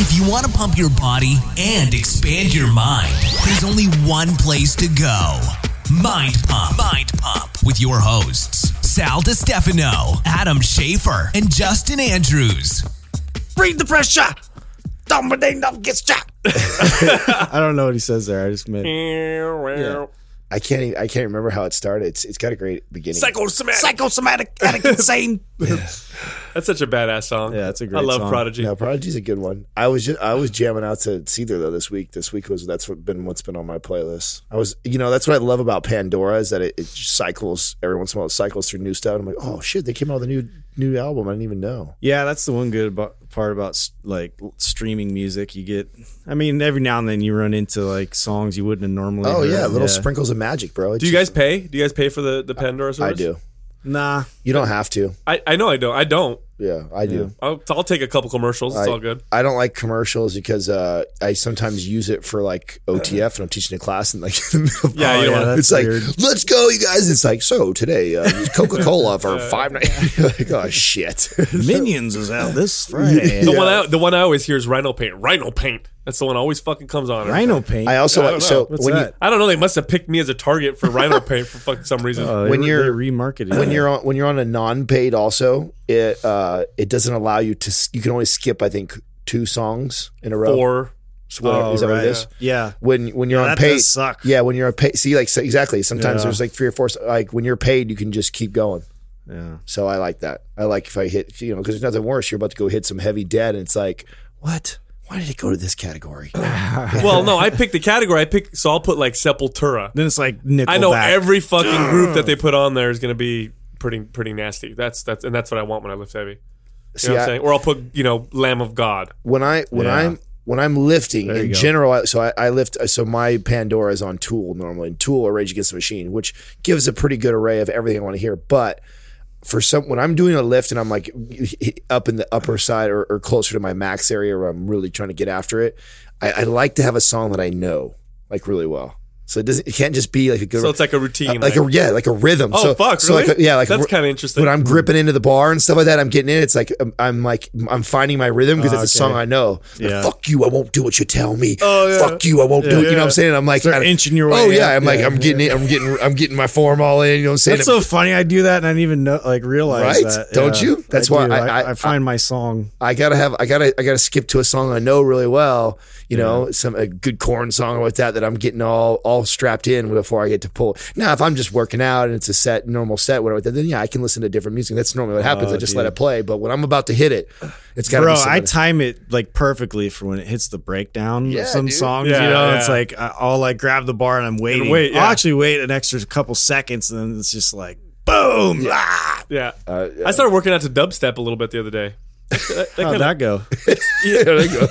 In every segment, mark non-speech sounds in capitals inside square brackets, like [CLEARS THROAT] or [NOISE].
If you want to pump your body and expand your mind, there's only one place to go. Mind Pump. Mind Pump with your hosts, Sal DiStefano, Adam Schafer, and Justin Andrews. Breathe the pressure. Dominating up gets shot. [LAUGHS] I don't know what he says there. I just meant I can't. Even, I can't remember how it started. It's it's got a great beginning. Psychosomatic. [LAUGHS] Psychosomatic. Addict insane. [LAUGHS] That's such a badass song. Yeah, it's a great I love song. Prodigy. No, Prodigy's a good one. I was just I was jamming out to Seether though this week. This week was that's what been what's been on my playlist. I was you know that's what I love about Pandora is that it, it cycles every once in a while it cycles through new stuff. I'm like oh shit they came out with a new new album I didn't even know. Yeah, that's the one good about, part about like streaming music. You get, I mean, every now and then you run into like songs you wouldn't have normally. Oh heard. yeah, little sprinkles of magic, bro. It's Do you guys just- pay? Do you guys pay for the, the Pandora I do. Nah, You don't have to. I, I know I don't. I don't. Yeah, I do. I'll, I'll take a couple commercials. It's I- all good. I don't like commercials because uh, I sometimes use it for like OTF and I'm teaching a class and like [LAUGHS] Yeah, Oh, you don't yeah, wanna- that's it's like let's go you guys it's like so today uh, [LAUGHS] Coca-Cola for five nights [LAUGHS] like oh shit Minions is out this Friday. The one I the one I always hear is Rhino Paint. Rhino Paint. That's the one that always fucking comes on. Rhino paint. I also I don't so know. What's when that? I don't know. They must have picked me as a target for Rhino [LAUGHS] Paint for fucking some reason. Oh, they when re- you're- they remarketed when it. you're on when you're on a non-paid also it uh it doesn't allow you to s- you can only skip I think two songs in a row Or So whatever- Oh, is that what it is Yeah. when when you're Yeah, on that paid suck. yeah when you're on paid see like so exactly sometimes Yeah. there's like three or four like when you're paid you can just keep going Yeah. So I like that. I like if I hit, you know, because there's nothing worse. You're about to go hit some heavy dead, and it's like, what? Why did it go to this category? [LAUGHS] well, no, I picked the category. I pick so I'll put like Sepultura. Then it's like Nickelback. I know every fucking group that they put on there is going to be pretty pretty nasty. That's that's and that's what I want when I lift heavy. You See, know what I- I'm saying? Or I'll put you know Lamb of God. when I when Yeah. I'm when I'm lifting in go. general, I- so I, I lift. So my Pandora is on Tool normally, and Tool or Rage Against the Machine, which gives a pretty good array of everything I want to hear. But for some, when I'm doing a lift and I'm like up in the upper side or, or closer to my max area, where I'm really trying to get after it, I, I like to have a song that I know like really well. So it doesn't. It can't just be like a good. So it's like a routine. like a yeah, like a rhythm. Oh, so, fuck, So like really? a, yeah, like That's kinda interesting. When I'm gripping into the bar and stuff like that, I'm getting in. It's like I'm, I'm like I'm finding my rhythm because Oh, it's a ah, song I know. Like, Yeah. Fuck you, I won't do what you tell me. Oh, yeah. Fuck you, I won't do it. You know what I'm saying? I'm like Start I- inching your way. Oh yeah. I'm like Yeah, I'm getting it. I'm getting I'm getting my form all in. You know what I'm saying? That's so funny. I do that and I didn't even know, like realize Right? that. Don't you? That's I why. I- I, I- I find my song. I gotta have I gotta I gotta skip to a song I know really well. You know, some a good Korn song or like that that I'm getting all all strapped in before I get to pull. Now, if I'm just working out and it's a set normal set, whatever, then yeah, I can listen to different music. That's normally what happens. Oh, I just let it play. But when I'm about to hit it, it's gotta Bro, I time it like perfectly for when it hits the breakdown Yeah, of some dude. songs. Yeah, you know, yeah. it's like I- I'll like grab the bar and I'm waiting. wait, yeah. I'll actually wait an extra couple seconds and then it's just like boom. Ah! yeah. Uh, I started working out to dubstep a little bit the other day. That- that How'd that go? [LAUGHS] there you go.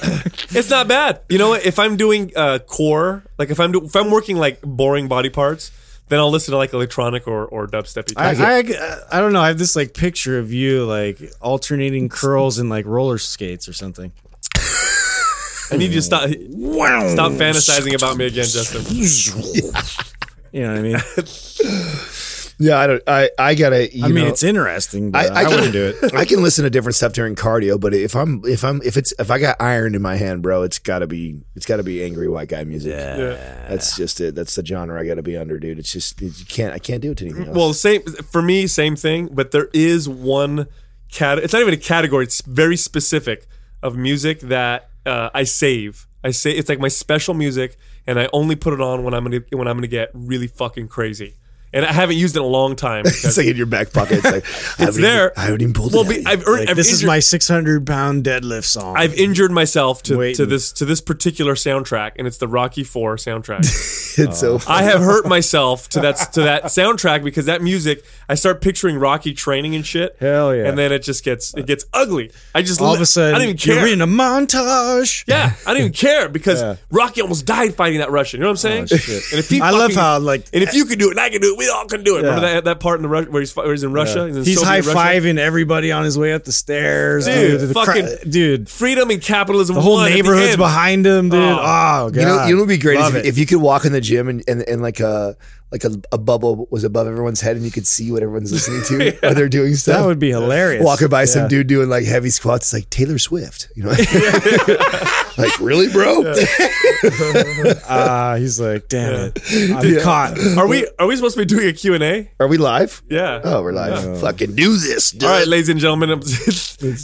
It's not bad. You know what? If I'm doing uh, core, like if I'm do, if I'm working like boring body parts, then I'll listen to like electronic or or dubstep. I, I, I don't know. I have this like picture of you like alternating curls and like roller skates or something. I need you to stop stop fantasizing about me again, Justin. [LAUGHS] You know what I mean? [LAUGHS] Yeah, I don't. I I gotta. You I mean, know, it's interesting, but I, I, I, wouldn't can, do it. [LAUGHS] I can listen to different stuff during cardio, but if I'm if I'm if it's if I got iron in my hand, bro, it's gotta be it's gotta be angry white guy music. Yeah. That's just it. That's the genre I gotta be under, dude. It's just you can't I can't do it to anything else. Well, same for me, same thing. But there is one cat. It's not even a category. It's very specific of music that uh, I save. I say it's like my special music, and I only put it on when I'm gonna when I'm gonna get really fucking crazy. And I haven't used it in a long time. [LAUGHS] it's because- like in your back pocket. It's like [LAUGHS] I haven't there. Even, I haven't even pulled well, it. be, out I've earned. Like, I've this is my 600 pound deadlift song. I've injured myself to, to this to this particular soundtrack, and it's the Rocky Four soundtrack. yet. [LAUGHS] It's so oh. I have hurt myself to that to that soundtrack because that music. I start picturing Rocky training and shit. Hell yeah. And then it just gets it gets ugly. I just all li- of a sudden I don't even care. you're in a montage. yeah, I didn't even care because Yeah. Rocky almost died fighting that Russian. You know what I'm oh, saying? Oh, shit. And if he I love how, like- and if you could do it, and I can do it. We all can do it. Remember that that part in the Ru- where he's where he's in Russia? in He's high Soviet Russia? fiving everybody on his way up the stairs, Dude, dude. The fucking- cra- dude, Freedom and capitalism. the whole won at the neighborhood's end. behind him, dude. Oh. Oh, god, You know, you know what would be great is if, it. if you could walk in the gym and, and, and like a like a, a bubble was above everyone's head and you could see what everyone's listening to [LAUGHS] while they're doing stuff. that would be hilarious. Walking by some dude doing like heavy squats, it's like Taylor Swift, you know? [LAUGHS] like really, bro? [LAUGHS] Ah, he's like, damn it, I'm caught. Are we are we supposed to be doing a Q and A? Are we live? Yeah. Oh, we're live. Fucking do this. Dude. All right, ladies and gentlemen,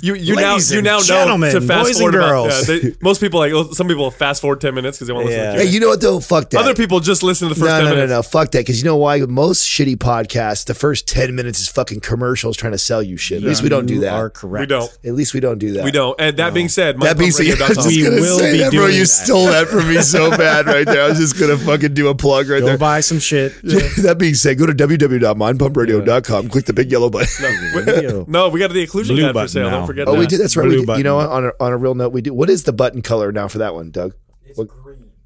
you you now Ladies you and now know gentlemen, to fast boys and forward about- girls. yeah, they- most people like some people fast forward ten minutes because they want to listen. Yeah. to the Hey, you know what though? Fuck that. Other people just listen to the first no, ten no, no, minutes. no. Fuck that. Because you know why? Most shitty podcasts, the first 10 minutes is fucking commercials trying to sell you shit. At least we don't do You that. Are correct. We don't. At least we don't do that. We don't. And that being said, That being said, I was just We will say be that, bro. doing You that. stole that from me so [LAUGHS] bad right there. I was just gonna fucking do a plug right Go there. buy some shit. [LAUGHS] that being said, go to www.mindpumpradio.com. Click the big yellow button. [LAUGHS] Video. No, we got the occlusion Blue guide for button sale. now. Don't forget Oh, that. we did. That's right. Blue We, you know what? On a, on a real note, we do. What is the button color now for that one, Doug? What-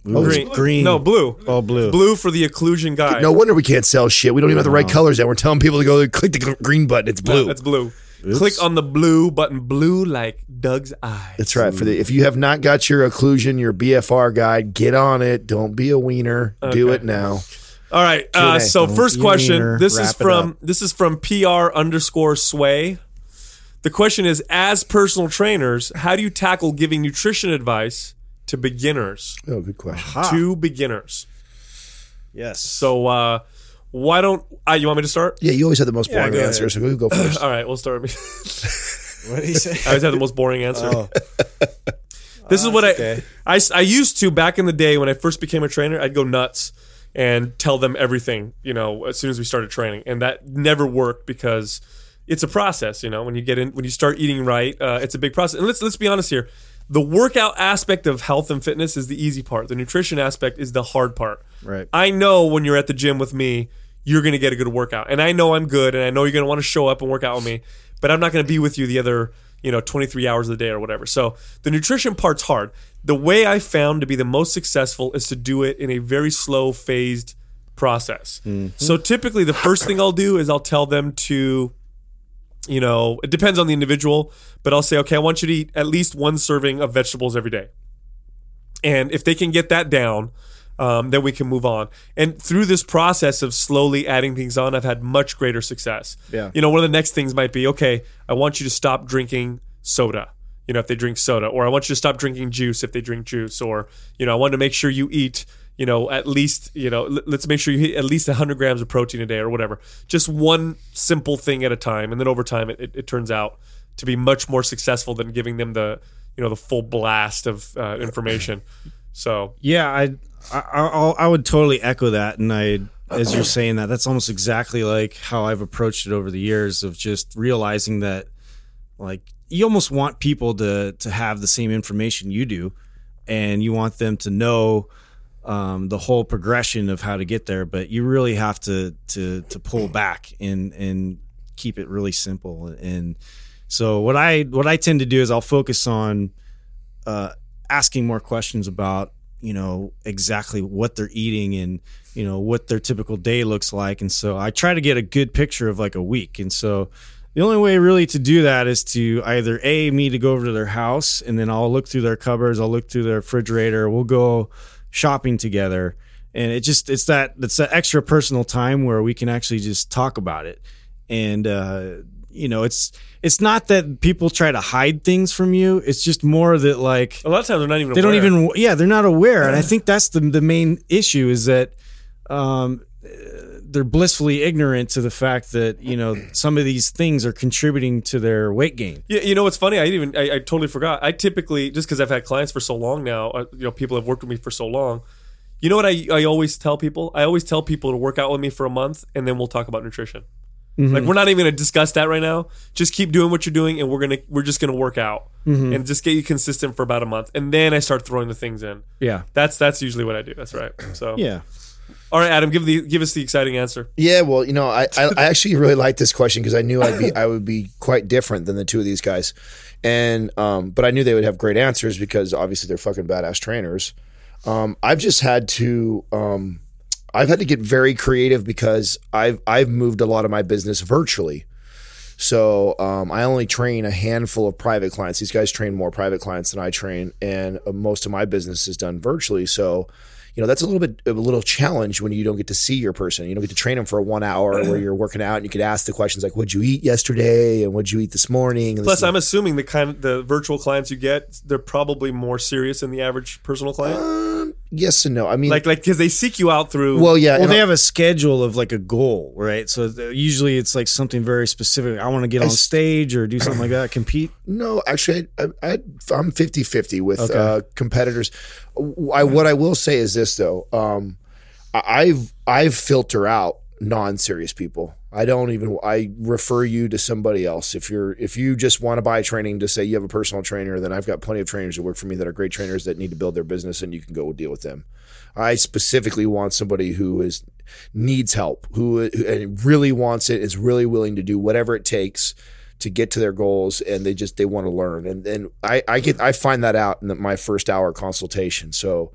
Oh, it's Green. green. No, blue. All blue. Blue for the occlusion guide. No wonder we can't sell shit. We don't even have the right colors. And we're telling people to go click the green button. It's blue. That's blue. Click on the blue button. Blue like Doug's eye. That's right. For the if you have not got your occlusion, your BFR guide, get on it. Don't be a wiener. Do it now. All right. Uh, so Don't first you question. wiener, This is wrap it from up. this is from PR underscore sway. The question is: As personal trainers, how do you tackle giving nutrition advice to beginners? Oh, good question. To beginners. Yes. So uh, why don't uh, you want me to start? Yeah, you always have the most Yeah, boring go answer, ahead. so go, go first. [LAUGHS] All right, we'll start. with [LAUGHS] me. What did he say? I always have the most boring [LAUGHS] answer. Oh. This is what I, okay. I s- I used to back in the day when I first became a trainer. I'd go nuts and tell them everything. You know, as soon as we started training, and that never worked because it's a process. You know, when you get in, when you start eating right, uh, it's a big process. And let's let's be honest here. The workout aspect of health and fitness is the easy part. The nutrition aspect is the hard part. Right. I know when you're at the gym with me, you're going to get a good workout. And I know I'm good and I know you're going to want to show up and work out with me, but I'm not going to be with you the other, you know, 23 hours of the day or whatever. So the nutrition part's hard. The way I found to be the most successful is to do it in a very slow phased process. Mm-hmm. So typically the first thing I'll do is I'll tell them to you know, it depends on the individual, but I'll say, okay, I want you to eat at least one serving of vegetables every day. And if they can get that down, um, then we can move on. And through this process of slowly adding things on, I've had much greater success. Yeah. You know, one of the next things might be, okay, I want you to stop drinking soda. You know, if they drink soda, or I want you to stop drinking juice if they drink juice, or you know, I want to make sure you eat, you know, at least, you know, l- let's make sure you hit at least 100 grams of protein a day or whatever. Just one simple thing at a time, and then over time, it, it, it turns out to be much more successful than giving them the, you know, the full blast of uh, information. So Yeah, I, I, I, I would totally echo that, and I, as you're saying that, that's almost exactly like how I've approached it over the years of just realizing that, like, you almost want people to to have the same information you do, and you want them to know um, the whole progression of how to get there, but you really have to to to pull back and and keep it really simple. And so what I what I tend to do is I'll focus on uh, asking more questions about you know exactly what they're eating and you know what their typical day looks like and so i try to get a good picture of like a week and so the only way really to do that is to either a me to go over to their house and then i'll look through their cupboards i'll look through their refrigerator we'll go shopping together. And it just it's that it's that extra personal time where we can actually just talk about it. And uh you know it's it's not that people try to hide things from you. It's just more that like a lot of times they're not even. they don't even yeah they're not aware. And i think that's the the main issue is that um they're blissfully ignorant to the fact that you know some of these things are contributing to their weight gain Yeah, you know what's funny? I even I, I totally forgot. I typically just because I've had clients for so long now, uh, you know, people have worked with me for so long. You know what I I always tell people? I always tell people to work out with me for a month, and then we'll talk about nutrition. Like we're not even going to discuss that right now. Just keep doing what you're doing, and we're gonna we're just gonna work out and just get you consistent for about a month, and then I start throwing the things in. yeah That's that's usually what I do. That's right. So yeah all right, Adam, give the give us the exciting answer. Yeah, well, you know, I, I, [LAUGHS] I actually really like this question because I knew I'd be I would be quite different than the two of these guys, and um, but I knew they would have great answers because obviously they're fucking badass trainers. Um, I've just had to um, I've had to get very creative because I've I've moved a lot of my business virtually. So um, I only train a handful of private clients. These guys train more private clients than I train, and uh, most of my business is done virtually. So, you know, that's a little bit a little challenge when you don't get to see your person. You don't get to train them for a one hour [CLEARS THROAT] where you're working out, and you could ask the questions like, "What'd you eat yesterday?" and "What'd you eat this morning?" And Plus, I'm assuming the kind of the virtual clients you get, they're probably more serious than the average personal client. um, yes and no. I mean, like, like because they seek you out through. well, yeah, Well, they I- have a schedule of like a goal, right? So usually it's like something very specific. I want to get on stage or do something like that, compete. No, actually, I, I, I'm 50 50 with Okay. uh, competitors. I, what I will say is this, though. Um, I've, I've filter out non serious people. I don't even, I refer you to somebody else. If you're, if you just want to buy training to say you have a personal trainer, then I've got plenty of trainers that work for me that are great trainers that need to build their business and you can go deal with them. I specifically want somebody who is needs help, who, who and really wants it, is really willing to do whatever it takes to get to their goals, and they just they want to learn. And then I, I get I find that out in the, my first hour consultation. So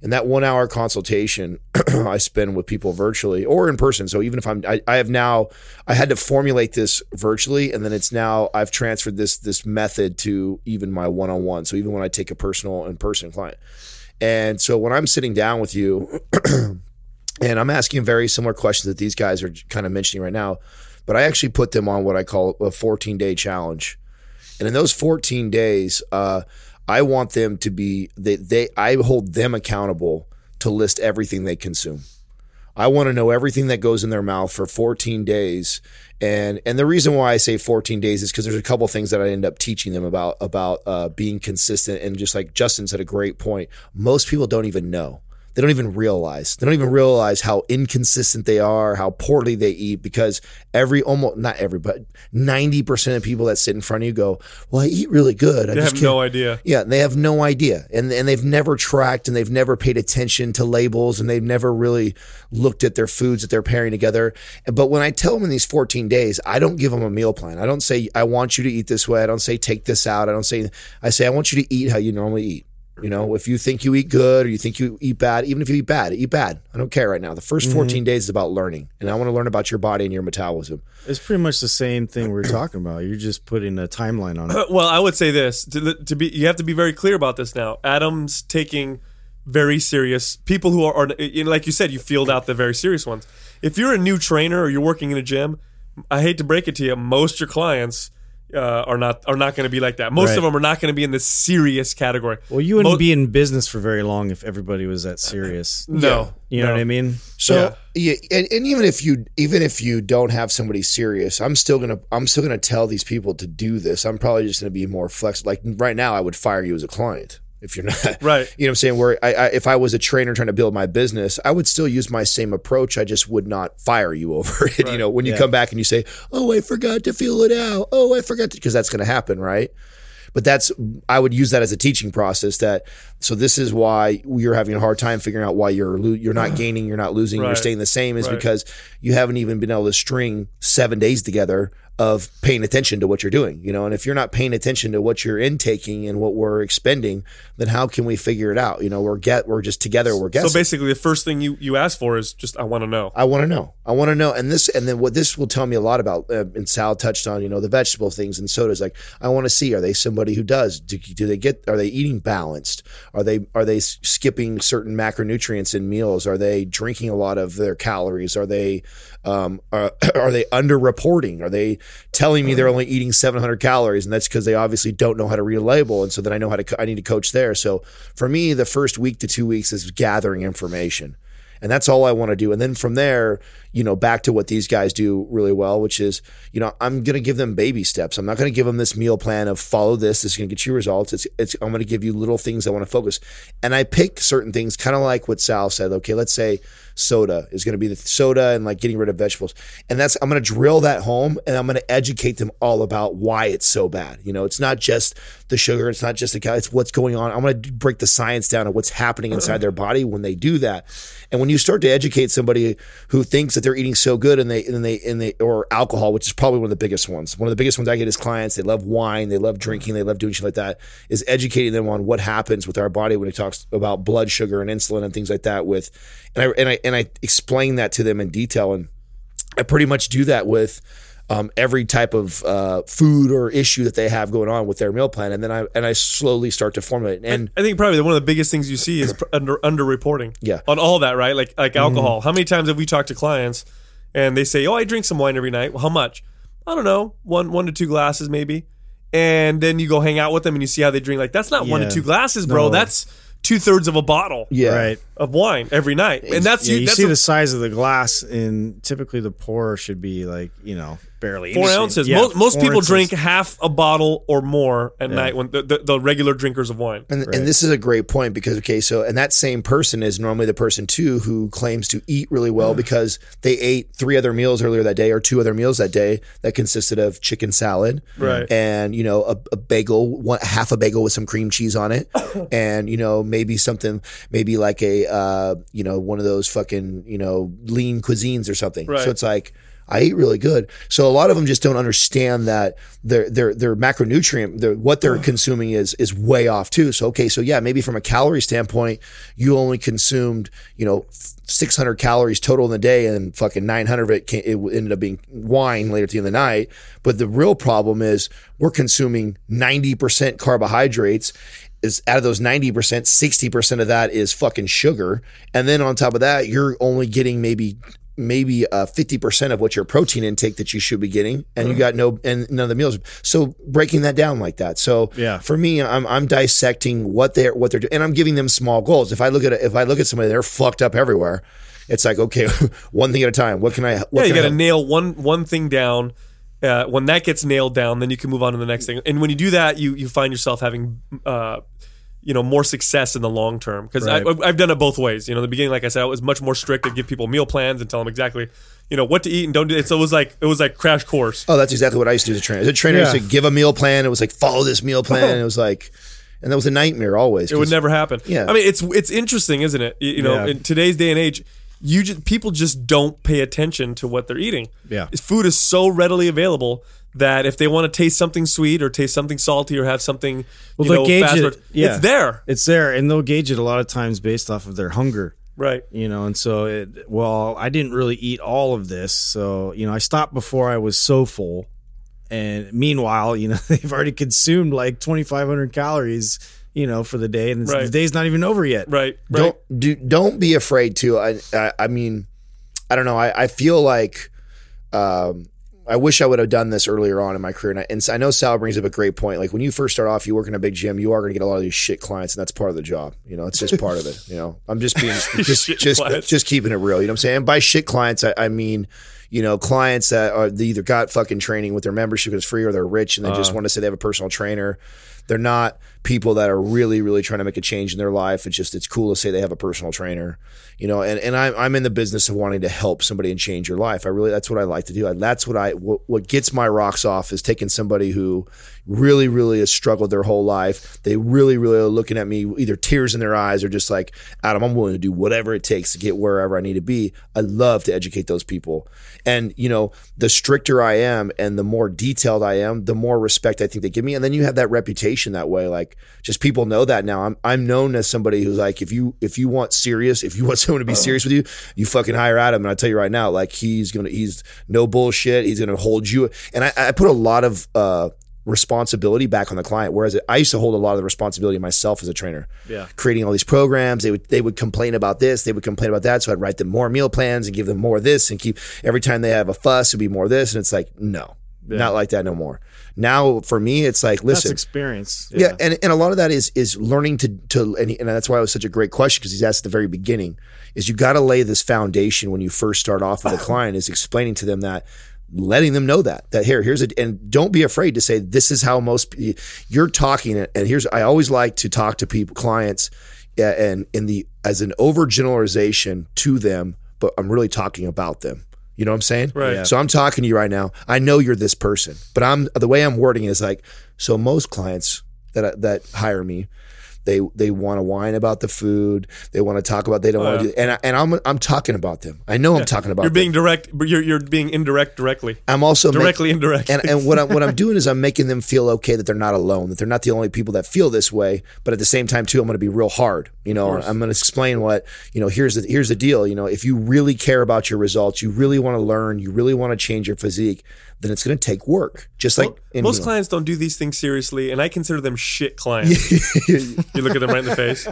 in that one hour consultation [CLEARS THROAT] I spend with people virtually or in person. So even if I'm, I, I have now, I had to formulate this virtually, and then it's now I've transferred this this method to even my one on one. So even when I take a personal in person client, and so when I'm sitting down with you, [CLEARS THROAT] and I'm asking very similar questions that these guys are kind of mentioning right now, but I actually put them on what I call a 14 day challenge. And in those 14 days, uh, I want them to be they, they I hold them accountable to list everything they consume. I want to know everything that goes in their mouth for 14 days. And and the reason why I say 14 days is because there's a couple things that I end up teaching them about about uh, being consistent. And just like Justin said, a great point. Most people don't even know. They don't even realize. They don't even realize how inconsistent they are, how poorly they eat. Because every almost not every, but 90 percent of people that sit in front of you go, "Well, I eat really good." I they have can't- no idea. yeah, they have no idea, and and they've never tracked, and they've never paid attention to labels, and they've never really looked at their foods that they're pairing together. But when I tell them in these 14 days, I don't give them a meal plan. I don't say I want you to eat this way. I don't say take this out. I don't say I say I want you to eat how you normally eat. You know, if you think you eat good or you think you eat bad, even if you eat bad, eat bad. I don't care right now. The 1st mm-hmm. 14 days is about learning, and I want to learn about your body and your metabolism. It's pretty much the same thing we are talking about. You're just putting a timeline on it. [CLEARS THROAT] Well, I would say this to, to be. You have to be very clear about this now. Adam's taking very serious people who are, are you know, like you said, you field out the very serious ones. If you're a new trainer or you're working in a gym, I hate to break it to you, most your clients uh, are not are not going to be like that. Most Right. of them are not going to be in the serious category. Well, you wouldn't Mo- be in business for very long if everybody was that serious. [LAUGHS] No, You know no. what I mean? So yeah, and, and even if you even if you don't have somebody serious, I'm still gonna I'm still gonna tell these people to do this. I'm probably just gonna be more flexible. Like right now, I would fire you as a client if you're not [LAUGHS] Right. You know what I'm saying? Where I, I if I was a trainer trying to build my business, I would still use my same approach. I just would not fire you [LAUGHS] over it. You know, when you Yeah. come back and you say, "Oh, I forgot to fill it out. Oh, I forgot to," because that's gonna happen, right? But that's I would use that as a teaching process. That so this is why you're having a hard time figuring out why you're lo- you're not [CLEARS THROAT] gaining, you're not losing, you're staying the same is Right. because you haven't even been able to string seven days together of paying attention to what you're doing. You know, and if you're not paying attention to what you're intaking and what we're expending, then how can we figure it out? You know, we're get we're just together, we're guessing. So basically, the first thing you you ask for is just I want to know. I want to know. I want to know. And this, and then what this will tell me a lot about. Uh, and Sal touched on, you know, the vegetable things and sodas. Like, I want to see: are they somebody who does? Do, do they get? Are they eating balanced? Are they are they skipping certain macronutrients in meals? Are they drinking a lot of their calories? Are they um, are, [CLEARS THROAT] are they underreporting? Are they telling me they're only eating 700 calories, and that's because they obviously don't know how to read a label, and so then I know how to. co- I need to coach there. So for me, the first week to two weeks is gathering information and that's all I want to do. And then from there, you know, back to what these guys do really well, which is, you know, I'm going to give them baby steps. I'm not going to give them this meal plan of follow this. This is going to get you results. It's, it's, I'm going to give you little things I want to focus. And I pick certain things, kind of like what Sal said. Okay, let's say soda is going to be the soda and like getting rid of vegetables. And that's, I'm going to drill that home and I'm going to educate them all about why it's so bad. You know, it's not just the sugar. It's not just the, it's what's going on. I'm going to break the science down of what's happening inside their body when they do that. And when you start to educate somebody who thinks that they're eating so good and they and they and they or alcohol, which is probably one of the biggest ones. One of the biggest ones I get is clients. They love wine, they love drinking, they love doing shit like that. Is educating them on what happens with our body when it talks about blood sugar and insulin and things like that. With and I and I and I explain that to them in detail, and I pretty much do that with. Um, every type of uh, food or issue that they have going on with their meal plan, and then I and I slowly start to formulate. And I think probably one of the biggest things you see is pr- under underreporting. Yeah. On all that, right? Like like alcohol. How many times have we talked to clients and they say, "Oh, I drink some wine every night." Well, how much? I don't know. One one to two glasses maybe. And then you go hang out with them and you see how they drink. Like that's not one to two glasses, bro. No. That's two thirds of a bottle yeah, Right. of wine every night. And that's Yeah, you. you That's see a- the size of the glass, and typically the pour should be like you know barely four ounces. Yeah, most most four people ounces. drink half a bottle or more at night when the, the, the regular drinkers of wine. And, and this is a great point because okay, so and that same person is normally the person too who claims to eat really well [SIGHS] because they ate three other meals earlier that day or two other meals that day that consisted of chicken salad, Right. and you know a, a bagel, one half a bagel with some cream cheese on it, [COUGHS] and you know maybe something, maybe like a uh, you know one of those fucking you know lean cuisines or something. Right. So it's like. I eat really good. So a lot of them just don't understand that their their their macronutrient, their, what they're consuming is is way off too. So okay, so yeah, maybe from a calorie standpoint, you only consumed you know 600 calories total in the day, and fucking 900 of it, came, it ended up being wine later at the end of the night. But the real problem is we're consuming 90% carbohydrates is out of those 90%, 60% of that is fucking sugar. And then on top of that, you're only getting maybe maybe uh, 50% of what your protein intake that you should be getting and you got no and none of the meals. So breaking that down like that. So Yeah. for me i'm i'm dissecting what they're what they're doing and i'm giving them small goals. If i look at it if i look at somebody they're fucked up everywhere. It's like okay [LAUGHS] one thing at a time. What can i what yeah, you got to nail one one thing down. Uh, when that gets nailed down, then you can move on to the next thing. And when you do that, you you find yourself having, uh, you know, more success in the long term. Because Right. I've done it both ways. You know, in the beginning, like I said, I was much more strict to give people meal plans and tell them exactly, you know, what to eat and don't do it. So it was like it was like crash course. Oh, that's exactly what I used to do as a trainer. As a trainer, I used to give a meal plan. It was like follow this meal plan. Uh-huh. And it was like, and that was a nightmare always. It would never happen. Yeah. I mean, it's it's interesting, isn't it? You, you know, Yeah. in today's day and age, you just people just don't pay attention to what they're eating. Yeah. food is so readily available that if they want to taste something sweet or taste something salty or have something, Well, you they'll know, gauge fast it. food, Yeah. it's there, It's there, and they'll gauge it a lot of times based off of their hunger. right? you know and so it well i didn't really eat all of this so you know i stopped before i was so full and meanwhile you know [LAUGHS] they've already consumed like 2500 calories you know for the day and Right. the day's not even over yet Right, right. don't do don't be afraid to I, I i mean i don't know i, I feel like um I wish I would have done this earlier on in my career. And I, and I know Sal brings up a great point. Like when you first start off, you work in a big gym, you are going to get a lot of these shit clients, and that's part of the job. You know, it's just part of it. You know, I'm just being [LAUGHS] just just clients. just keeping it real. You know what I'm saying? And by shit clients, I, I mean you know clients that are they either got fucking training with their membership is free or they're rich and they just uh. want to say they have a personal trainer. They're not people that are really, really trying to make a change in their life. It's just it's cool to say they have a personal trainer, you know. And and I'm I'm in the business of wanting to help somebody and change your life. I really that's what I like to do. I, that's what I what, what gets my rocks off is taking somebody who really, really has struggled their whole life. They really, really are looking at me either tears in their eyes or just like Adam, I'm willing to do whatever it takes to get wherever I need to be. I love to educate those people. And you know, the stricter I am and the more detailed I am, the more respect I think they give me. And then you have that reputation that way. Like just people know that now. I'm I'm known as somebody who's like, if you if you want serious, if you want [LAUGHS] someone to be serious with you, you fucking hire Adam. And I tell you right now, like he's gonna he's no bullshit. He's gonna hold you. And I, I put a lot of uh responsibility back on the client. Whereas I used to hold a lot of the responsibility myself as a trainer. Yeah. Creating all these programs. They would they would complain about this, they would complain about that. So I'd write them more meal plans and give them more of this and keep every time they have a fuss, it'd be more of this. And it's like, no. Not like that no more. Now for me, it's like, that's listen, experience yeah, and, and a lot of that is is learning to to and, and that's why it was such a great question because he's asked at the very beginning is you got to lay this foundation when you first start off with a [SIGHS] client is explaining to them that letting them know that that here here's a and don't be afraid to say this is how most you're talking and here's I always like to talk to people clients and in the as an overgeneralization to them but I'm really talking about them you know what I'm saying? Right. Yeah. So I'm talking to you right now. I know you're this person, but I'm the way I'm wording it is like so most clients that that hire me, They they want to whine about the food. They want to talk about they don't want to oh, do. And I, and I'm I'm talking about them. I know I'm talking about. You're them. being direct, but you're you're being indirect directly. I'm also Directly, indirectly. And and what I'm what I'm doing is I'm making them feel okay that they're not alone, that they're not the only people that feel this way. But at the same time, too, I'm going to be real hard. You know, I'm going to explain what you know. Here's the here's the deal. You know, if you really care about your results, you really want to learn, you really want to change your physique, then it's going to take work. Just like in, Most you know, clients don't do these things seriously, and I consider them shit clients. [LAUGHS] you look at them right in the face,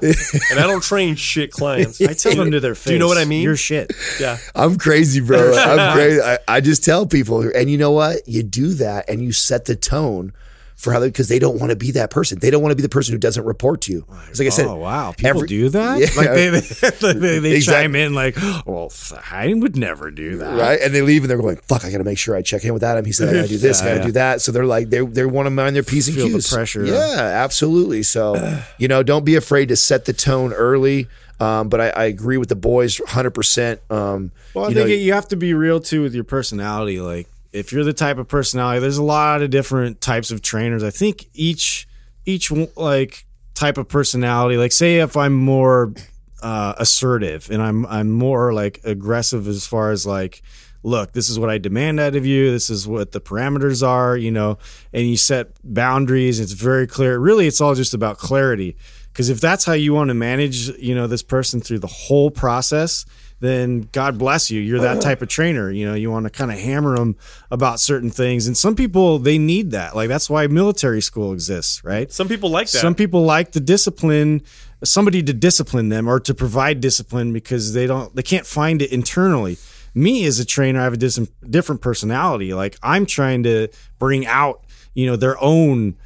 and I don't train shit clients. I tell them to their face. Do you know what I mean? You're shit. Yeah, I'm crazy, bro. [LAUGHS] I'm crazy. I, I just tell people, and you know what? You do that, and you set the tone for how because they don't want to be that person. They don't want to be the person who doesn't report to you. It's like I said. Oh wow, people every- do that. Yeah. Like they they, they, they Exactly. chime in like, well, I would never do that. right? And they leave and they're going, "Fuck! I got to make sure I check in with Adam. He said I got to do this, I got to do that." So they're like, they they want to mind their p's and Feel the q's. pressure. Yeah, absolutely. So [SIGHS] you know, don't be afraid to set the tone early. Um, but I, I agree with the boys, hundred percent. Um, Well, I think know, you have to be real too with your personality. Like if you're the type of personality, there's a lot of different types of trainers. I think each each like type of personality. Like say if I'm more uh, assertive and I'm I'm more like aggressive as far as like look this is what i demand out of you this is what the parameters are you know and you set boundaries it's very clear really it's all just about clarity because if that's how you want to manage you know this person through the whole process then god bless you. You're that type of trainer you know you want to kind of hammer them about certain things. And some people they need that. Like that's why military school exists right? Some people like that. some people like the discipline somebody to discipline them or to provide discipline because they don't they can't find it internally. Me as a trainer i have a dis- different personality. Like i'm trying to bring out you know their own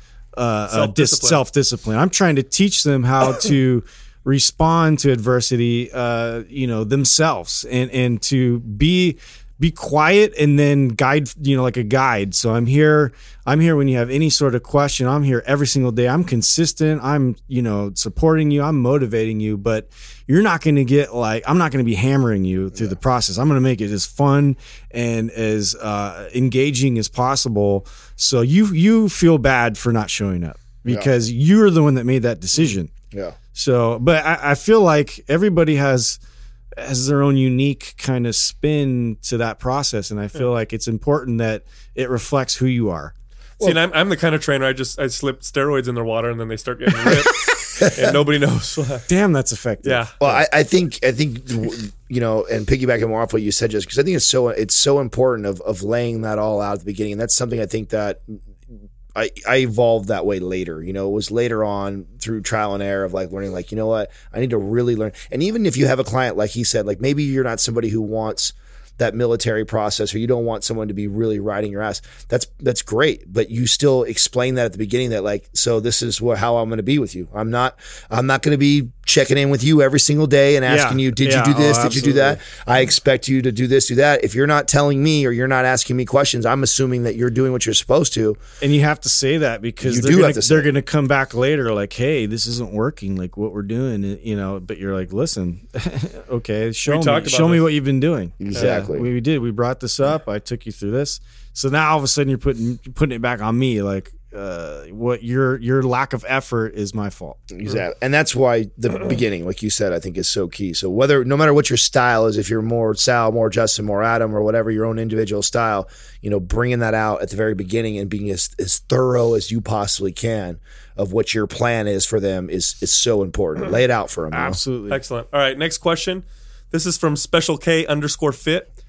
uh, uh, Self-discipline. self-discipline i'm trying to teach them how [LAUGHS] to respond to adversity uh, you know themselves and and to be be quiet and then guide you know like a guide. So i'm here i'm here when you have any sort of question. I'm here every single day. I'm consistent. I'm you know supporting you. I'm motivating you but you're not going to get like i'm not going to be hammering you through the process. I'm going to make it as fun and as uh, engaging as possible. So you you feel bad for not showing up because you're the one that made that decision. Yeah. so, but I, I feel like everybody has has their own unique kind of spin to that process, and I feel like it's important that it reflects who you are. See, and I'm, I'm the kind of trainer. I just I slip steroids in their water, and then they start getting ripped, [LAUGHS] and nobody knows. Damn, that's effective. yeah, Well, I, I think I think you know, and piggybacking more off what you said, just because I think it's so it's so important of of laying that all out at the beginning, and that's something I think that I I evolved that way later. You know, it was later on through trial and error of like learning, like you know what, I need to really learn. And even if you have a client, like he said, like maybe you're not somebody who wants that military process or you don't want someone to be really riding your ass that's that's great but you still explain that at the beginning that like so this is what how i'm going to be with you i'm not i'm not going to be checking in with you every single day and asking Yeah. you did Yeah. you do this Oh, did you do that i expect you to do this do that if you're not telling me or you're not asking me questions i'm assuming that you're doing what you're supposed to and you have to say that because You they're gonna, have to say they're going to come back later like, hey, this isn't working. Like what we're doing, you know. But you're like, listen, [LAUGHS] okay, show me, talked about show me what you've been doing. Exactly. Yeah, we, we did. We brought this up. I took you through this. So now all of a sudden you're putting putting it back on me. Like uh, what your your lack of effort is my fault. Exactly. And that's why the [CLEARS THROAT] beginning, like you said, I think is so key. So whether no matter what your style is, if you're more Sal, more Justin, more Adam, or whatever your own individual style, you know, bringing that out at the very beginning and being as, as thorough as you possibly can of what your plan is for them is is so important. [CLEARS THROAT] Lay it out for them. you know? Absolutely. excellent. All right, next question. This is from Special K underscore Fit.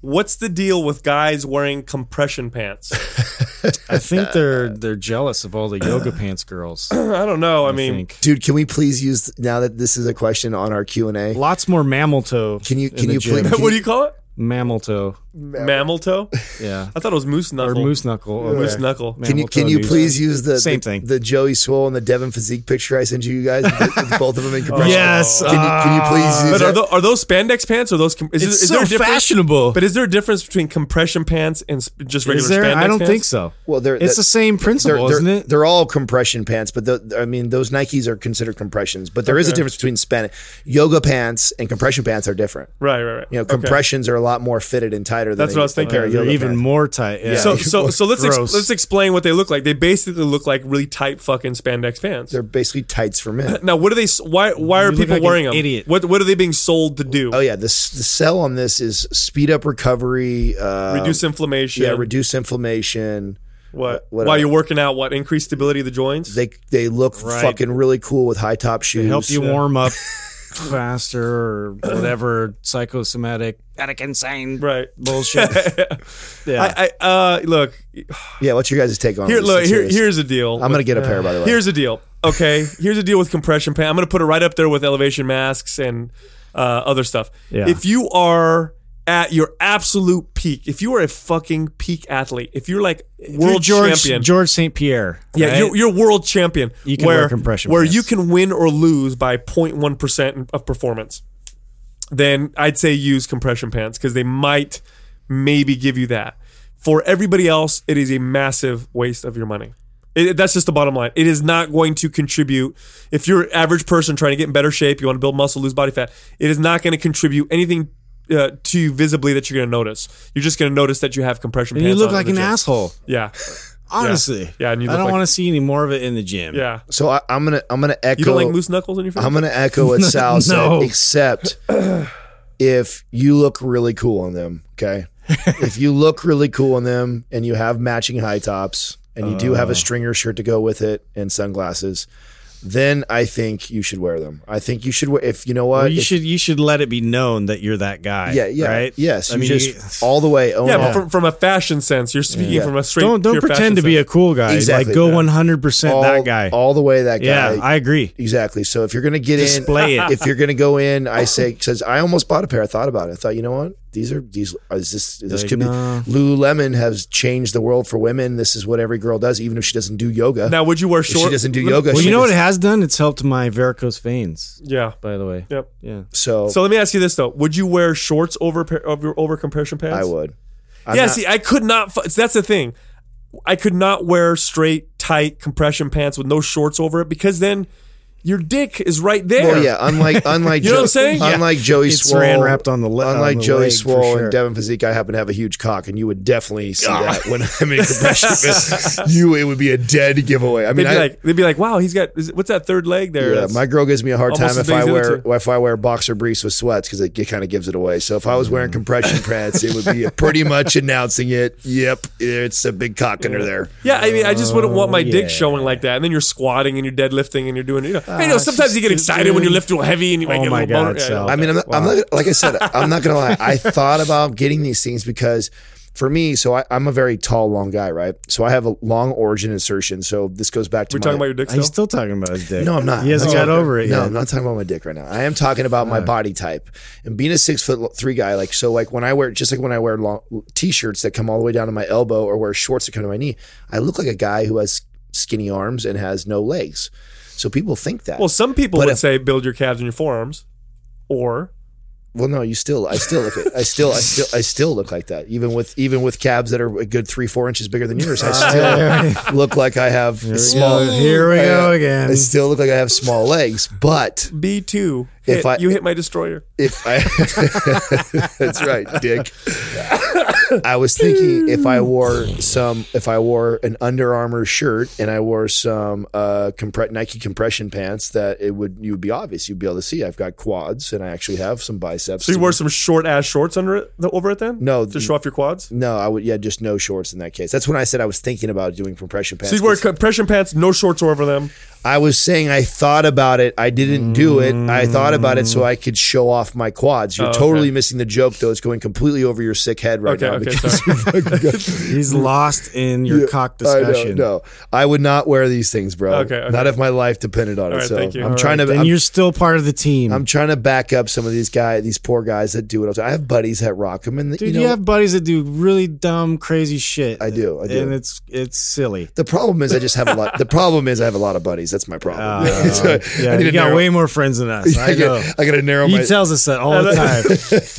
What's the deal with guys wearing compression pants? [LAUGHS] I think they're they're jealous of all the yoga pants girls. [CLEARS THROAT] I don't know. I I mean, think. Dude, can we please use now that this is a question on our Q and A? Lots more mammal toe. Can you can you please [LAUGHS] what do you call it? mammal toe? Mammal toe? Yeah, I thought it was moose knuckle or knuckle. moose knuckle. Moose knuckle. Can you can you news. please use the Same the, thing. the Joey Swoll and the Devin physique picture I sent you guys with, with both of them in [LAUGHS] oh. compression? Yes. Can you, can you please ah. use But are, that? are those spandex pants or those? Com- is, It's is so there a fashionable. But is there a difference between compression pants and just regular Is there? spandex I don't pants? think so. Well, they're It's that- the same they're, principle, they're, isn't it? they're all compression pants, but the, I mean, those Nikes are considered compressions. But there is a difference between span yoga pants and compression pants are different. Right, right, right. You know, Okay. compressions are a lot more fitted and tighter tighter. Than That's a- what I was thinking. pair of They're even pants. more tight. Yeah. So so so let's ex- let's explain what they look like. They basically look like really tight fucking spandex pants. They're basically tights for men. [LAUGHS] now what are they? Why why are You look people like an wearing them? idiot. What what are they being sold to do? Oh yeah, this the sell on this is speed up recovery, uh, Reduce inflammation. yeah, reduce inflammation. what? what While else? you're working out, what? Increase stability of the joints. They they look Right. fucking really cool with high top shoes. They help you warm up [LAUGHS] faster or whatever psychosomatic attic insane right. bullshit. [LAUGHS] yeah. I, I uh look Yeah, what's your guys' take on here. this? Look here. Here's the deal. I'm gonna get a pair by the way. Here's the deal. Okay, here's the deal with compression pants. I'm going to put it right up there with elevation masks and uh, other stuff. Yeah. If you are at your absolute peak, if you are a fucking peak athlete, if you're like world George champion, George St. Pierre. yeah, right? you're, you're world champion. You can where, wear compression where pants. you can win or lose by 0.1 percent of performance. Then I'd say use compression pants because they might maybe give you that. For everybody else, it is a massive waste of your money. It, that's just the bottom line. It is not going to contribute. If you're an average person trying to get in better shape, you want to build muscle, lose body fat, it is not going to contribute anything uh, to you visibly that you're going to notice. You're just going to notice that you have compression and you look on in like the an gym. asshole. Yeah, [LAUGHS] Honestly. Yeah, and you I look don't like- want to see any more of it in the gym. yeah. so I, I'm gonna I'm gonna echo. You don't like moose knuckles on your face? I'm gonna echo [LAUGHS] what Sal No. said, except [CLEARS THROAT] if you look really cool on them. Okay, [LAUGHS] if you look really cool on them and you have matching high tops and you do Uh. have a stringer shirt to go with it and sunglasses, then I think you should wear them. I think you should wear. If you know what, Well, you if- should you should let it be known that you're that guy. Yeah, yeah, Right? Yes, I you mean, just you- all the way. Own Yeah, but from, from a fashion sense, you're speaking Yeah. from a straight. don't don't pretend to fashion be a cool guy. Exactly. Like go 100 percent that guy. all the way. That guy. yeah. I agree. Exactly. So if you're gonna get Display in, it. [LAUGHS] if you're gonna go in, I say because I almost bought a pair. I thought about it. I thought, you know what? These are these. Uh, is this this Like, could nah. be Lululemon has changed the world for women. This is what every girl does, even if she doesn't do yoga. Now, would you wear if she doesn't do yoga. Well, she you know what it has done? It's helped my varicose veins. Yeah. By the way. Yep. Yeah. So, So let me ask you this though: Would you wear shorts over pa- over over compression pants? I would. I'm yeah. not- see, I could not. fu- That's the thing. I could not wear straight, tight compression pants with no shorts over it because then your dick is right there. Well, yeah. Unlike [LAUGHS] unlike You know what I'm saying? Yeah. Unlike Joey It's Swole, ran wrapped on the le- unlike on the Joey leg, Swole sure. and Devin Physique, I happen to have a huge cock, and you would definitely see that when I'm in compression. pants. you, it would be a dead giveaway. I They'd mean, be I, like, they'd be like, "Wow, he's got is what's that third leg there?" Yeah, my girl gives me a hard time if I big as the wear if I wear boxer briefs with sweats because it, kind of gives it away. So if I was mm. wearing compression pants, it would be [LAUGHS] pretty much announcing it. Yep, it's a big cock under there. Yeah, I mean, I just wouldn't want my yeah. dick oh, showing like that. And then you're squatting and you're deadlifting and you're doing, you know, I know Ah, sometimes you get just- excited when you lift real heavy and you might Oh get a my little boner. God, Yeah, Sal. yeah. I mean, I'm not, I'm not like I said, I'm not gonna lie. I [LAUGHS] thought about getting these things because for me, so I, I'm a very tall, long guy, right? So I have a long origin insertion. So this goes back to We're my, talking about your dick He's still? still talking about his dick. No, I'm not. He hasn't No, got okay. over it No, yet. I'm not talking about my dick right now. I am talking about my body type and being a six foot three guy. Like so, like when I wear just like when I wear long t-shirts that come all the way down to my elbow or wear shorts that come to my knee, I look like a guy who has skinny arms and has no legs. So people think that. Well, some people But would if- say build your calves and your forearms, or Well, no, you still, I still look, at, I still, I still, I still look like that. Even with, even with calves that are a good three, four inches bigger than yours, I still look like I have small. go. Here we I- go again. I still look like I have small legs, but B two. If I- you hit my destroyer. if I, [LAUGHS] that's right, Dick. I was thinking if I wore some, if I wore an Under Armour shirt and I wore some uh, compre- Nike compression pants, that it would you would be obvious. You'd be able to see I've got quads and I actually have some biceps. So you wore some short ass shorts under it, over it then? No, to show off your quads. No, I would. Yeah, just no shorts in that case. That's when I said I was thinking about doing compression pants. So you wear compression pants, no shorts over them. I was saying I thought about it. I didn't do it. I thought about it so I could show off my quads. You're Oh, okay. totally missing the joke, though. It's going completely over your sick head right Okay, now. okay, because sorry. [LAUGHS] [LAUGHS] He's lost in your cock I discussion. know, no, I would not wear these things, bro. Okay, okay. Not if my life depended on it. All right, so thank you. I'm All trying to. Then I'm, you're still part of the team. I'm trying to back up some of these guys, these poor guys that do it. I have buddies that rock them, and Dude, you you, know, have buddies that do really dumb, crazy shit. I do, I do. and it's it's silly. the problem is I just have a lot. The problem is I have a lot of buddies. That's my problem. Uh, [LAUGHS] So I yeah, need you to got narrow- way more friends than us. I I know. Got, I got to narrow mind. He my. tells us that all the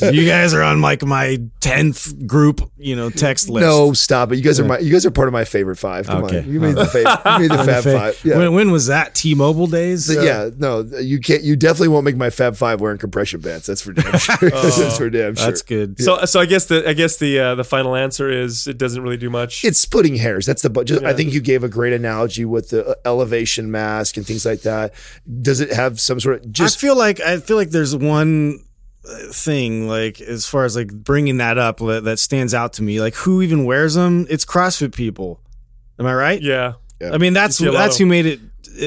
[LAUGHS] time. you guys are on like my tenth group group, you know, text list. No, stop it. You guys are my you guys are part of my favorite five. Come Okay. on. You made the favorite you made the [LAUGHS] Fab Fa- Five. Yeah. When, when was that? T-Mobile days. So, yeah, no, you can't. You definitely won't make my Fab Five wearing compression bands. That's for damn sure. [LAUGHS] That's for damn sure. That's good. So, so I guess the I guess the uh, the final answer is it doesn't really do much. It's splitting hairs. That's the. bu- Just, I think you gave a great analogy with the uh, elevation mask and things like that. Does it have some sort of just? I feel like I feel like there's one uh, thing like as far as like bringing that up that, that stands out to me. Like who even wears them? It's CrossFit people. Am I right? yeah. I mean that's You see a lot that's who made it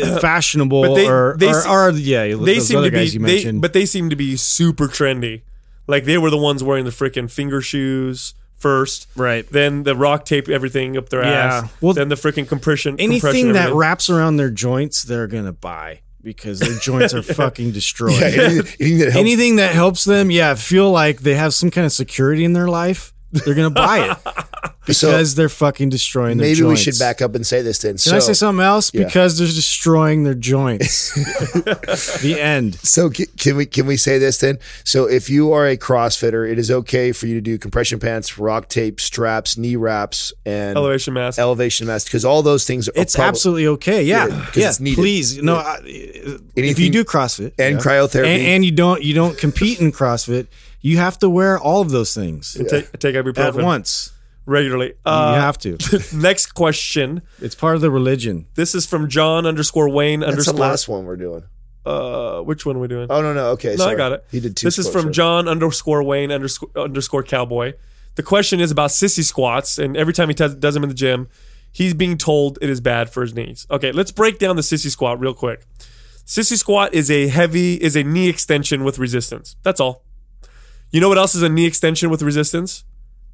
uh, [CLEARS THROAT] fashionable But they- or, they or, se- or yeah They seem to be, you they, mentioned. but they seem to be super trendy. Like they were the ones wearing the freaking finger shoes first, Right. Then the rock tape everything up their Yeah. ass. Well, then the freaking compression. anything compression that everything. wraps around their joints, they're gonna buy because their joints are [LAUGHS] fucking destroyed. Yeah, anything, anything that helps. Anything that helps them, yeah, feel like they have some kind of security in their life, they're gonna buy it [LAUGHS] so because they're fucking destroying their joints. maybe we should back up and say this then. Can so, I say something else? Yeah. Because they're destroying their joints. [LAUGHS] the end. So can we can we say this then? So if you are a CrossFitter, it is okay for you to do compression pants, rock tape, straps, knee wraps, and elevation mask. elevation mask because all those things are It's prob- absolutely okay. Yeah, Yeah, 'cause yeah. it's needed. Please, no. I, if Anything- you do CrossFit and yeah, cryotherapy. and, and you don't you don't compete in CrossFit, you have to wear all of those things take take at once. regularly. you Uh, have to. [LAUGHS] next question. It's part of the religion. This is from John underscore Wayne That's the underscore. last one we're doing. Uh, which one are we doing? Oh no no okay. No, sorry. I got it. He did two. This is from right? John underscore Wayne underscore, underscore Cowboy. The question is about sissy squats, and every time he does, does them in the gym, he's being told it is bad for his knees. Okay, let's break down the sissy squat real quick. Sissy squat is a heavy is a knee extension with resistance. That's all. You know what else is a knee extension with resistance?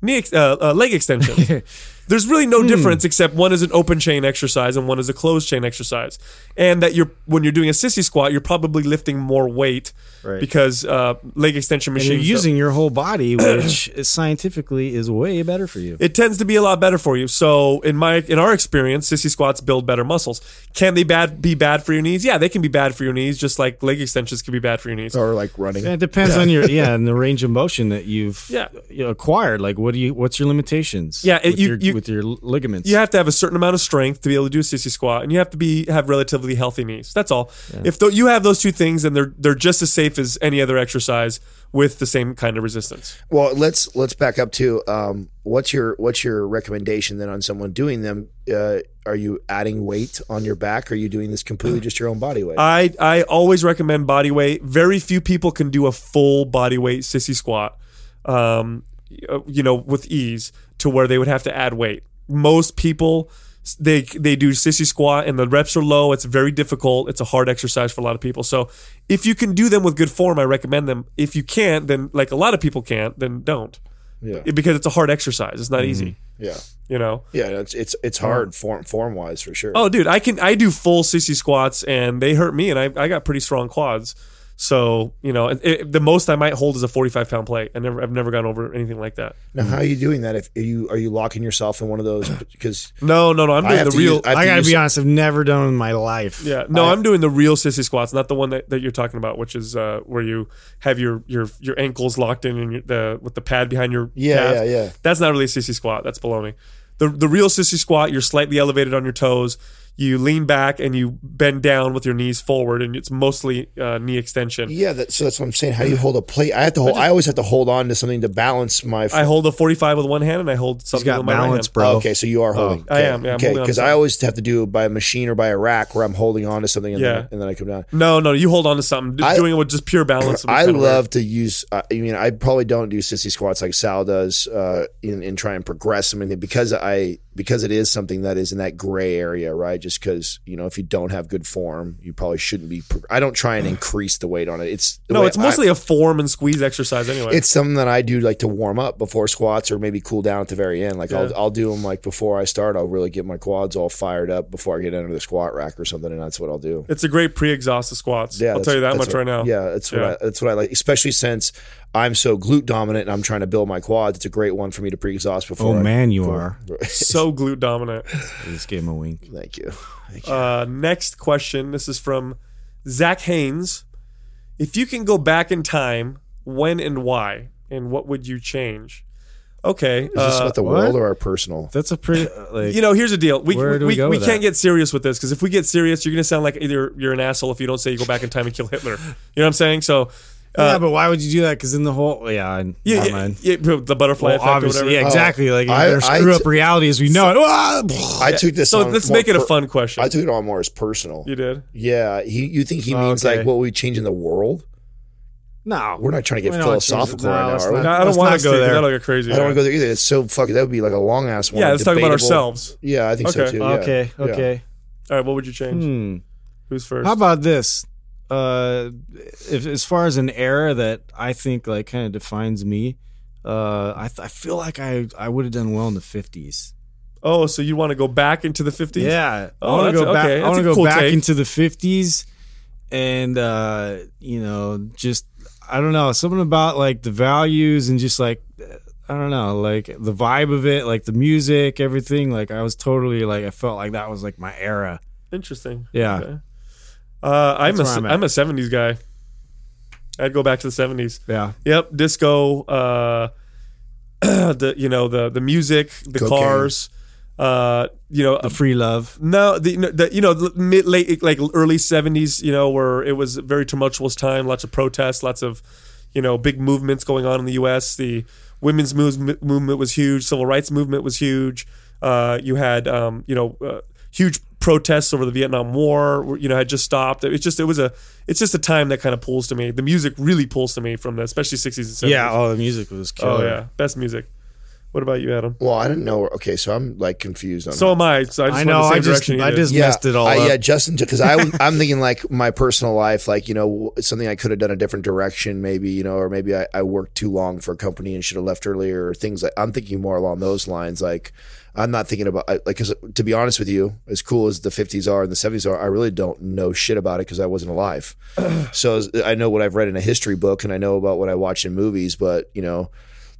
Knee ex- uh, uh, leg extension. [LAUGHS] There's really Hmm. no difference except one is an open chain exercise and one is a closed chain exercise. And that you're when you're doing a sissy squat, you're probably lifting more weight Right. because uh, leg extension And you're using your whole body, [CLEARS THROAT] which scientifically is way better for you. it tends to be a lot better for you. So in my in our experience, sissy squats build better muscles. Can they bad be bad for your knees? Yeah, they can be bad for your knees, just like leg extensions can be bad for your knees. or like running. it depends on your [LAUGHS] yeah, and the range of motion that you've Yeah. acquired. Like, what do you? What's your limitations? Yeah, it- you- your, you- with your ligaments. You have to have a certain amount of strength to be able to do a sissy squat, and you have to be have relatively healthy knees. That's all. If th- you have those two things, then they're they're just as safe as any other exercise with the same kind of resistance. Well, let's let's back up to um, what's your what's your recommendation then on someone doing them? Uh, are you adding weight on your back? Or are you doing this completely just your own body weight? I I always recommend body weight. Very few people can do a full body weight sissy squat, um, Uh, you know, with ease to where they would have to add weight. Most people they they do sissy squat and the reps are low. It's very difficult. It's a hard exercise for a lot of people. So if you can do them with good form, I recommend them. If you can't, then like a lot of people can't, then don't. Yeah. Because it's a hard exercise. It's not mm-hmm. easy. yeah, You know. yeah. It's it's it's hard form form wise for sure. Oh, dude, I can I do full sissy squats and they hurt me, and I, I got pretty strong quads. So you know, it, it- the most I might hold is a forty five pound plate. I never I've never gone over anything like that. Now, how are you doing that? If are you are you locking yourself in one of those? [CLEARS THROAT] Because No, no, no. I'm doing the real. use- I I gotta be honest. I've never done it in my life. yeah, no, I- I'm doing the real sissy squats, not the one that, that you're talking about, which is uh, where you have your your your ankles locked in and your, the with the pad behind your Yeah, calf. yeah, yeah. That's not really a sissy squat. That's baloney. The the real sissy squat, you're slightly elevated on your toes. You lean back and you bend down with your knees forward, and it's mostly uh, knee extension. yeah, that, so that's what I'm saying. How do you hold a plate? I have to hold. I always have to hold on to something to balance my. I hold a 45 with one hand and I hold something got with my right balance, hand. bro. Oh, okay, so you are holding. I Okay, am, yeah, okay, holding on to because I always have to do it by a machine or by a rack where I'm holding on to something and, Yeah. then, and then I come down. No, no, you hold on to something. Just I- doing it with just pure balance. I love to use. Uh, I mean, I probably don't do sissy squats like Sal does, uh, in, in try and progress them, and because I because it is something that is in that gray area, right? Just because you know, if you don't have good form, you probably shouldn't be. Pro- I don't try and [SIGHS] increase the weight on it. It's No, it's mostly a form and squeeze exercise anyway. it's something that I do like to warm up before squats or maybe cool down at the very end. Like Yeah. I'll I'll do them like before I start. I'll really get my quads all fired up before I get under the squat rack or something, and that's what I'll do. It's a great pre-exhaust of squats. Yeah, I'll tell you that much what- right now. Yeah, that's what Yeah. I, that's what I like, especially since I'm so glute dominant and I'm trying to build my quads. It's a great one for me to pre-exhaust before. Oh I- man, you are. [LAUGHS] So glute dominant. I just gave him a wink. Thank you. Thank you. Uh, next question. This is from Zach Haynes. If you can go back in time, when and why, and what would you change? Okay. Is this uh, about the what? world or our personal? That's a pretty like you know, here's the deal. We Where do we, we go we with can't that? get serious with this because if we get serious, you're gonna sound like either you're an asshole if you don't say you go back in time and kill Hitler. You know what I'm saying? So. Yeah, Uh, but why would you do that? Because in the whole yeah, I- yeah, yeah, mind. yeah, the butterfly Well, effect or obviously, whatever. yeah, exactly. Like I- there's I screw t- up reality as we know it. [LAUGHS] Ah! I took this. So on let's make it a per- fun question. I took it on more as personal. you did. Yeah, he. You think he Oh, means okay. like what we change in the world? No, We're not trying to get We don't wanna change philosophical. No, right now, are not- No, I don't want to go to. 'cause there. That'll get crazy. I don't want to go there either. It's so fucking. That would be like a long ass one. Yeah, let's talk about ourselves. Yeah, I think so Okay. too. yeah. Okay, Yeah. okay. All right, what would you change? Hmm. Who's first? How about this? Uh, if as far as an era that I think like kind of defines me, uh, I th- I feel like I I would have done well in the fifties. oh, so you want to go back into the 50s? Yeah, Oh, I want to go back. okay, I want to go cool back take. into the fifties, and uh, you know, just I don't know something about like the values and just like I don't know, like the vibe of it, like the music, everything. Like I was totally like I felt like that was like my era. Interesting. Yeah. Okay. Uh, I'm That's a where I'm. I'm a 70s guy. I'd go back to the 70s. Yeah, Yep, disco. Uh, [CLEARS THROAT] the you know the the music, the Cocaine. cars. Uh, you know, the free love. no, the, the you know the mid late like early seventies, you know, where it was a very tumultuous time, lots of protests, lots of you know big movements going on in the U.S. The women's move, movement was huge, civil rights movement was huge. Uh, you had um, you know uh, huge protests over the Vietnam War, you know, had just stopped. It's just it was a it's just a time that kind of pulls to me. The music really pulls to me from the especially sixties and seventies. Yeah, oh, the music was oh, killer. oh yeah, best music. What about you, Adam? Well, I didn't know. Okay, so I'm like confused on. So that. am I. So I just I know. the same I just direction I just yeah, messed it all I- up. Yeah, Justin, because I I'm [LAUGHS] thinking like my personal life, like you know something I could have done a different direction, maybe you know, or maybe I, I worked too long for a company and should have left earlier, or things like I'm thinking more along those lines. Like I'm not thinking about like because to be honest with you, as cool as the 50s are and the 70s are, I really don't know shit about it because I wasn't alive. [CLEARS THROAT] so I know what I've read in a history book and I know about what I watch in movies, but you know.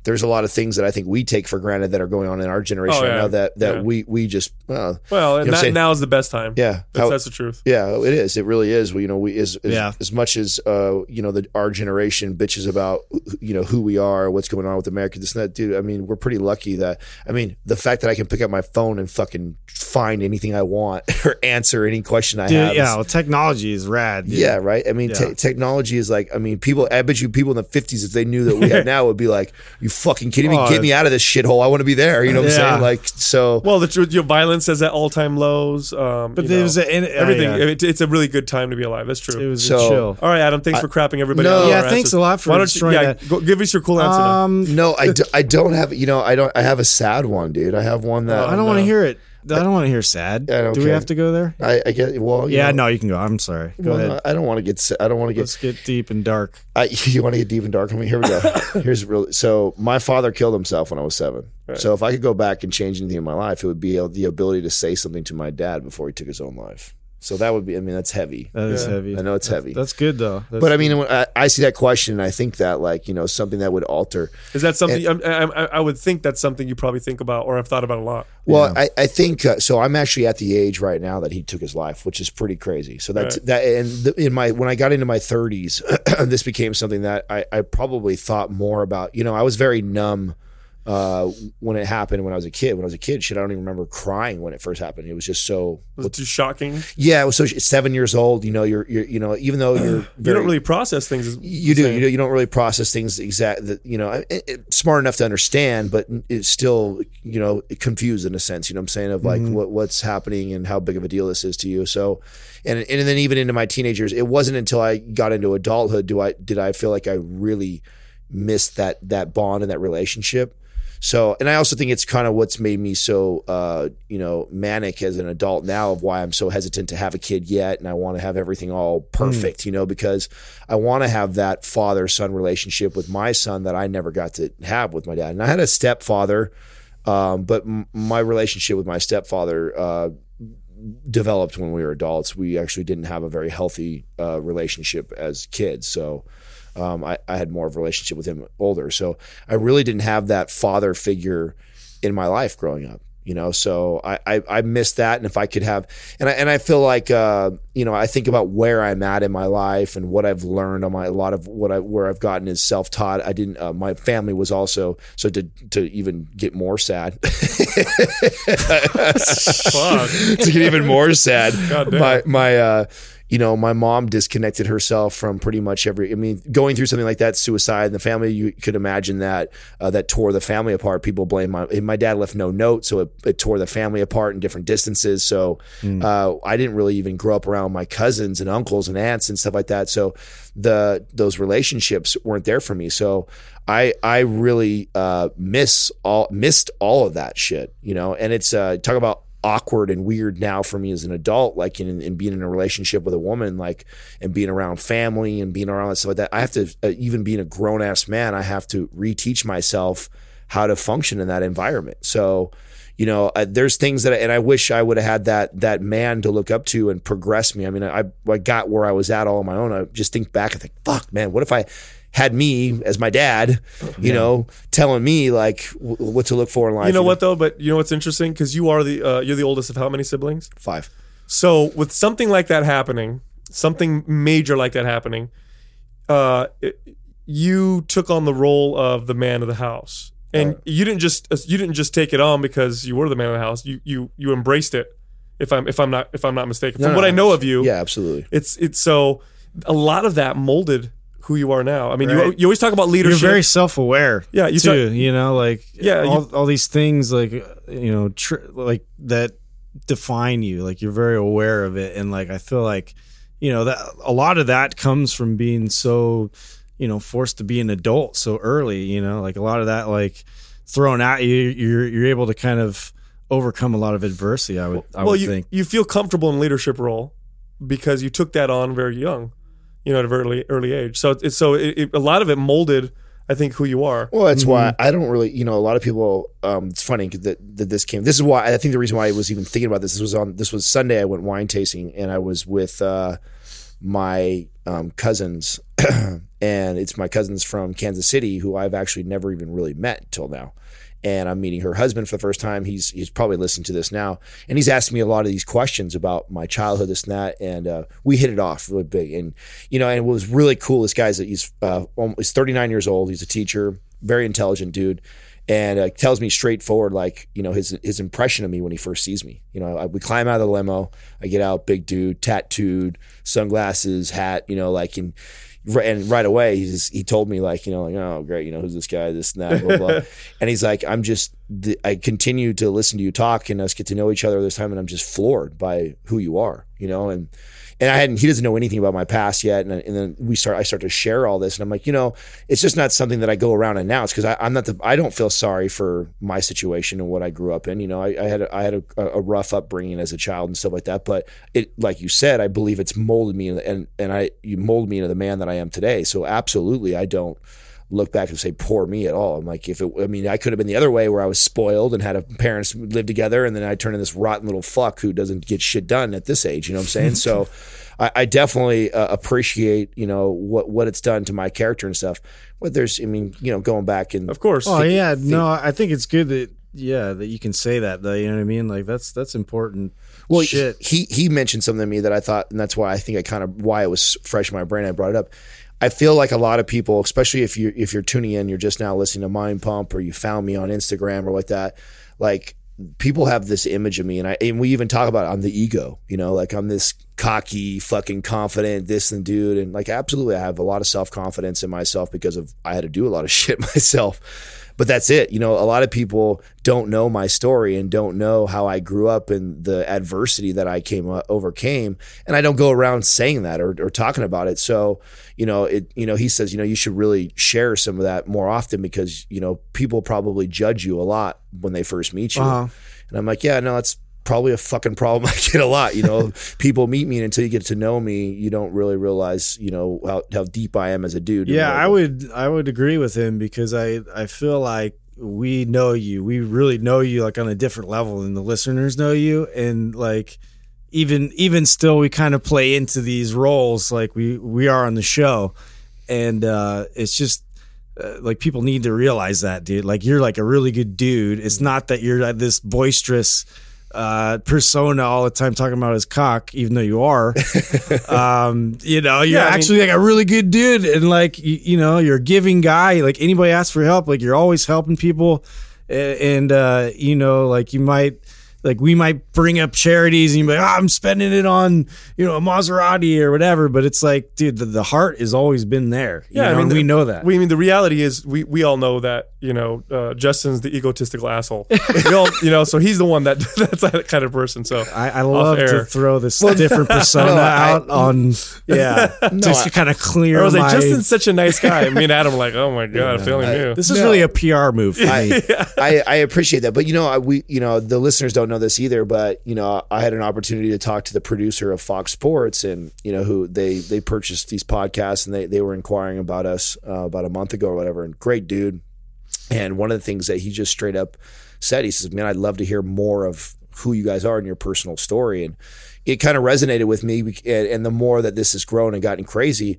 There's a lot of things that I think we take for granted that are going on in our generation Oh, right now that, that Yeah. we we just well, Well, You know and that, now is the best time. yeah That's, how- that's the truth. yeah, it is. It really is. We, you know, we as as, Yeah. as much as uh, you know, the our generation bitches about you know who we are, what's going on with America, this and that, dude. I mean, we're pretty lucky that. I mean, the fact that I can pick up my phone and fucking find anything I want [LAUGHS] or answer any question I Dude, have. yeah, is- well, technology is rad. dude. yeah, right. I mean, te- Yeah. technology is like. I mean, people. I bet you people in the fifties, if they knew that we had [LAUGHS] now, would be like, "You fucking kidding me? Oh, Get me out of this shithole. I want to be there." You know what I'm saying? Like, so. Well, the truth, your violence is at all time lows. Um, but you there know, was a, and, uh, everything. yeah. It, it's a really good time to be alive. That's true. It was So- a chill. all right, Adam. Thanks for crapping everybody. No. out Yeah, thanks answers. a lot for Why don't you? Yeah, that. go, give us your cool answer. Um, no, I, do, [LAUGHS] I don't have. You know, I don't. I have a sad one, dude. I have one that I don't want to hear it. I don't want to hear sad. Do we okay. have to go there? I, I get. Well, Yeah, know, no, you can go. I'm sorry. Go well, ahead. I don't want to get. I don't want to get Let's get deep and dark. I, [LAUGHS] you want to get deep and dark on me? Here we go. [LAUGHS] Here's really so. My father killed himself when I was seven. So if I could go back and change anything in my life, it would be the ability to say something to my dad before he took his own life. So that would be. I mean, that's heavy. That is Yeah. heavy. I know it's heavy. That's good though. That's But I mean, I, I see that question, and I think that like you know something that would alter. Is that something? I, I, I would think that's something you probably think about or have thought about a lot. Well, I, I think uh, so. I'm actually at the age right now that he took his life, which is pretty crazy. So that's Right. that. And the, in my when I got into my 30s, [CLEARS THROAT] this became something that I, I probably thought more about. You know, I was very numb uh, when it happened when I was a kid. When I was a kid, shit, I don't even remember crying when it first happened. It was just so. Was it too shocking? Yeah, it was so seven years old. You know, you're you're you know even though you're [CLEARS THROAT] you don't really process things. You do. You, do, you don't really process things exact. That you know, it, it- smart enough to understand, but it's still you know confused in a sense. You know what I'm saying of like what what's happening and how big of a deal this is to you. So, and and then even into my teenagers, it wasn't until I got into adulthood do I did I feel like I really missed that that bond and that relationship. So, and I also think it's kind of what's made me so, uh, you know, manic as an adult now of why I'm so hesitant to have a kid yet. And I want to have everything all perfect, you know, because I want to have that father son relationship with my son that I never got to have with my dad. And I had a stepfather, um, but m- my relationship with my stepfather, uh, developed when we were adults. We actually didn't have a very healthy uh, relationship as kids. So um, I, I had more of a relationship with him older. So I really didn't have that father figure in my life growing up. you know. So I I, I miss that, and if I could have, and I and I feel like uh, you know I think about where I'm at in my life and what I've learned on my a lot of what I where I've gotten is self taught. I didn't. Uh, my family was also so to to even get more sad. [LAUGHS] To get even more sad. My my uh you know, my mom disconnected herself from pretty much every. I mean, going through something like that, suicide in the family, you could imagine that uh, that tore the family apart. People blame my my dad left no note, so it, it tore the family apart in different distances. So uh, I didn't really even grow up around my cousins and uncles and aunts and stuff like that. So the those relationships weren't there for me. So I I really uh, miss all missed all of that shit, you know. And it's uh, talk about awkward and weird now for me as an adult, like in, in being in a relationship with a woman, like and being around family and being around stuff like that. I have to uh, even being a grown ass man, I have to reteach myself how to function in that environment. So. You know, uh, there's things that, I, and I wish I would have had that that man to look up to and progress me. I mean, I I got where I was at all on my own. I just think back and think, fuck, man, what if I had me as my dad, you know, telling me like w- what to look for in life. You know what though? But you know what's interesting because you are the uh, you're the oldest of how many siblings? Five. So with something like that happening, something major like that happening, uh, it- you took on the role of the man of the house, and you didn't just you didn't just take it on because you were the man of the house. You you you embraced it. If I'm if I'm not if I'm not mistaken, from No, what no, I know of you, Yeah, absolutely. it's it's so a lot of that molded who you are now. I mean, you Right. you always talk about leadership. You're very self-aware. Yeah, you too. talk- you know, like Yeah, you- all, all these things, like you know, tr- like that define you. Like you're very aware of it, and like I feel like, you know, that a lot of that comes from being so, you know, forced to be an adult so early. You know, like a lot of that, like thrown at you, you're you're able to kind of overcome a lot of adversity. I would, I well, would you think. you feel comfortable in leadership role because you took that on very young, you know, at a very early, early age. So it's so it, it, a lot of it molded, I think, who you are. Well, that's why I don't really, you know, a lot of people. Um, it's funny that, that this came. This is why I think the reason why I was even thinking about this. This was on. This was Sunday. I went wine tasting, and I was with uh, my um, cousins, [CLEARS THROAT] and it's my cousins from Kansas City who I've actually never even really met till now. And I'm meeting her husband for the first time. He's he's probably listening to this now, and he's asking me a lot of these questions about my childhood, this and that, and uh, we hit it off really big. And you know, and what was really cool, this guy's he's uh, he's 39 years old. He's a teacher, very intelligent dude, and uh, tells me straightforward, like you know, his his impression of me when he first sees me. You know, I, we climb out of the limo, I get out, big dude, tattooed, sunglasses, hat, you know, like and and right away he's he told me like you know like oh great you know who's this guy this and that blah blah. [LAUGHS] And he's like I'm just the, I continue to listen to you talk and us get to know each other this time and I'm just floored by who you are you know? And and I hadn't he doesn't know anything about my past yet. And, and then we start I start to share all this and I'm like you know it's just not something that I go around and announce because I'm not the I don't feel sorry for my situation and what I grew up in you know? I, I had a, I had a, a rough upbringing as a child and stuff like that but it like you said I believe it's molded me and and I you molded me into the man that I am today. So absolutely I don't look back and say poor me at all. I'm like if it I mean I could have been the other way where I was spoiled and had a parents who lived together and then I turn into this rotten little fuck who doesn't get shit done at this age, you know what I'm saying? [LAUGHS] so I, I definitely uh, appreciate, you know, what what it's done to my character and stuff. But there's I mean, you know, going back and Of course. Oh yeah, no, I think it's good that yeah that you can say that though. You know what I mean? Like that's that's important. Well, shit. he he mentioned something to me that I thought, and that's why I think I kind of why it was fresh in my brain. I brought it up. I feel like a lot of people, especially if you if you're tuning in, you're just now listening to Mind Pump, or you found me on Instagram or like that. Like people have this image of me, and I and we even talk about it, I'm the ego. You know, like I'm this cocky, fucking confident, this and dude, and like absolutely, I have a lot of self confidence in myself because of I had to do a lot of [LAUGHS] shit myself but that's it. You know, a lot of people don't know my story and don't know how I grew up and the adversity that I came uh, overcame, and I don't go around saying that or, or talking about it. So, you know, it. You know, he says, you know, you should really share some of that more often because you know people probably judge you a lot when they first meet you, Uh-huh. and I'm like, yeah, no, that's probably a fucking problem [LAUGHS] I get a lot. You know, [LAUGHS] people meet me and until you get to know me, you don't really realize, you know, how, how deep I am as a dude. Yeah, I would I would agree with him because I I feel like we know you. We really know you like on a different level than the listeners know you and like even even still we kind of play into these roles like we we are on the show and uh it's just uh, like people need to realize that, dude. Like you're like a really good dude. It's not that you're uh, this boisterous uh persona all the time talking about his cock even though you are. [LAUGHS] Um you know you're Yeah, I mean- actually like a really good dude and like you, you know you're a giving guy. Like anybody asks for help like you're always helping people. And uh you know like you might like we might bring up charities and you're like, oh, I'm spending it on, you know, a Maserati or whatever. But it's like, dude, the, the heart has always been there. You know, and the- we know that. We I mean the reality is we we all know that you know uh, Justin's the egotistical asshole. all you know, so he's the one that [LAUGHS] that's that kind of person. So I, I love to throw this different [LAUGHS] persona no, I- out on, yeah, [LAUGHS] just to kind of clear I was like. Justin's such a nice guy. Me and Adam like, oh my god, if they only knew. this is No. really a PR move for me. I, I appreciate that, but you know, I, we, you know, the listeners don't know this either. But you know, I had an opportunity to talk to the producer of Fox Sports, and you know, who they they purchased these podcasts, and they they were inquiring about us uh, about a month ago or whatever. And great dude. And one of the things that he just straight up said, he says, "Man, I'd love to hear more of who you guys are and your personal story." And it kind of resonated with me. And, and the more that this has grown and gotten crazy,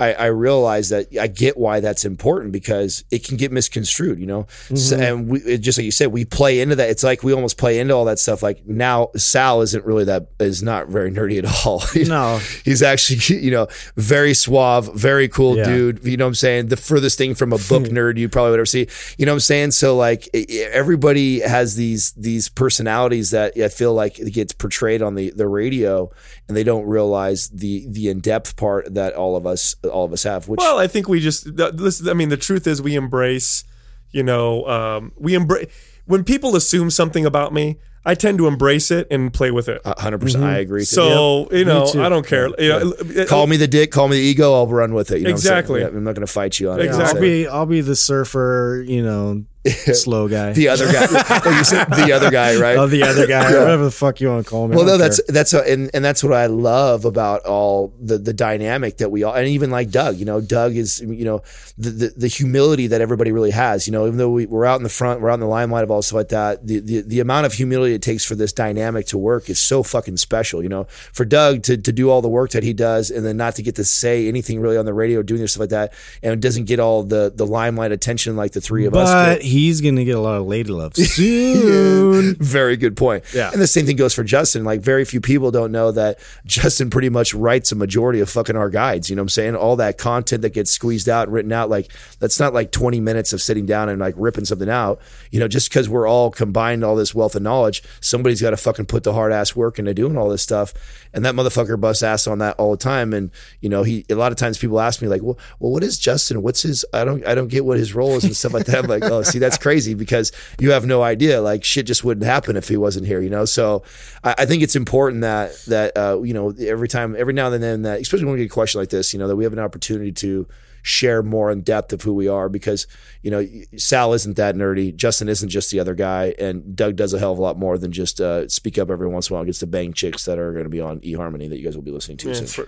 I, I realize that I get why that's important because it can get misconstrued, you know. So, mm-hmm. and we, it, just like you said, we play into that. It's like we almost play into all that stuff. Like now, Sal isn't really that is not very nerdy at all. [LAUGHS] No. he's actually [LAUGHS] you know very suave, very cool Yeah. dude. You know what I'm saying? The furthest thing from a book hmm. nerd you probably would ever see. You know what I'm saying? So like everybody has these these personalities that I feel like it gets portrayed on the the radio, and they don't realize the the in depth part that all of us all of us have. Which Well, I think we just th- listen. I mean, the truth is, we embrace. You know, um, we embrace when people assume something about me. I tend to embrace it and play with it. 100. percent I agree. So you know. I don't care. You know, uh, call me the dick, call me the ego. I'll run with it. You know what I'm? Exactly. Yeah, I'm not going to fight you on it. Exactly. I'll be I'll be the surfer, you know, [LAUGHS] slow guy. the other guy. [LAUGHS] oh, you said the other guy, right? oh, the other guy, or whatever the fuck you want to call me. Well, no, that's care. that's a, and and that's what I love about all the the dynamic that we all and even like Doug. You know, Doug is you know the the, the humility that everybody really has. You know, even though we, we're out in the front, we're out in the limelight of all stuff like that. The, the the amount of humility it takes for this dynamic to work is so fucking special. You know, for Doug to to do all the work that he does and then not to get to say anything really on the radio, doing this stuff like that, and doesn't get all the the limelight attention like the three of us. but. He's gonna get a lot of lady love [LAUGHS] soon. Very good point. Yeah. And the same thing goes for Justin. Like very few people don't know that Justin pretty much writes a majority of fucking our guides. You know what I'm saying? All that content that gets squeezed out and written out, like that's not like 20 minutes of sitting down and like ripping something out. You know, just because we're all combined all this wealth of knowledge, somebody's got to fucking put the hard ass work into doing all this stuff. And that motherfucker busts ass on that all the time. And you know, he a lot of times people ask me like, well, well, what is Justin? What's his? I don't, I don't get what his role is and stuff like that. I'm like, oh, see, that's crazy because you have no idea. Like shit just wouldn't happen if he wasn't here, you know. So I, I think it's important that that uh, you know every time, every now and then, that especially when we get a question like this, you know, that we have an opportunity to share more in depth of who we are because you know Sal isn't that nerdy, Justin isn't just the other guy, and Doug does a hell of a lot more than just uh, speak up every once in a while and gets to bang chicks that are going to be on eHarmony that you guys will be listening to soon.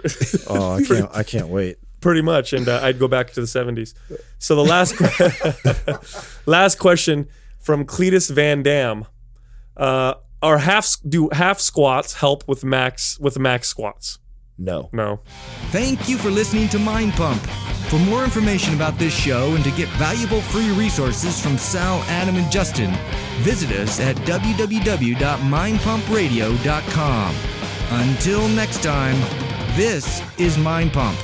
oh, I can't I can't wait. Pretty much and uh, i'd go back to the 70s so the last que- [LAUGHS] last question from cletus van dam uh, are half do half squats help with max with max squats No. no Thank you for listening to Mind Pump. For more information about this show and to get valuable free resources from Sal, Adam, and Justin, visit us at www.mindpumpradio.com. Until next time, this is Mind Pump.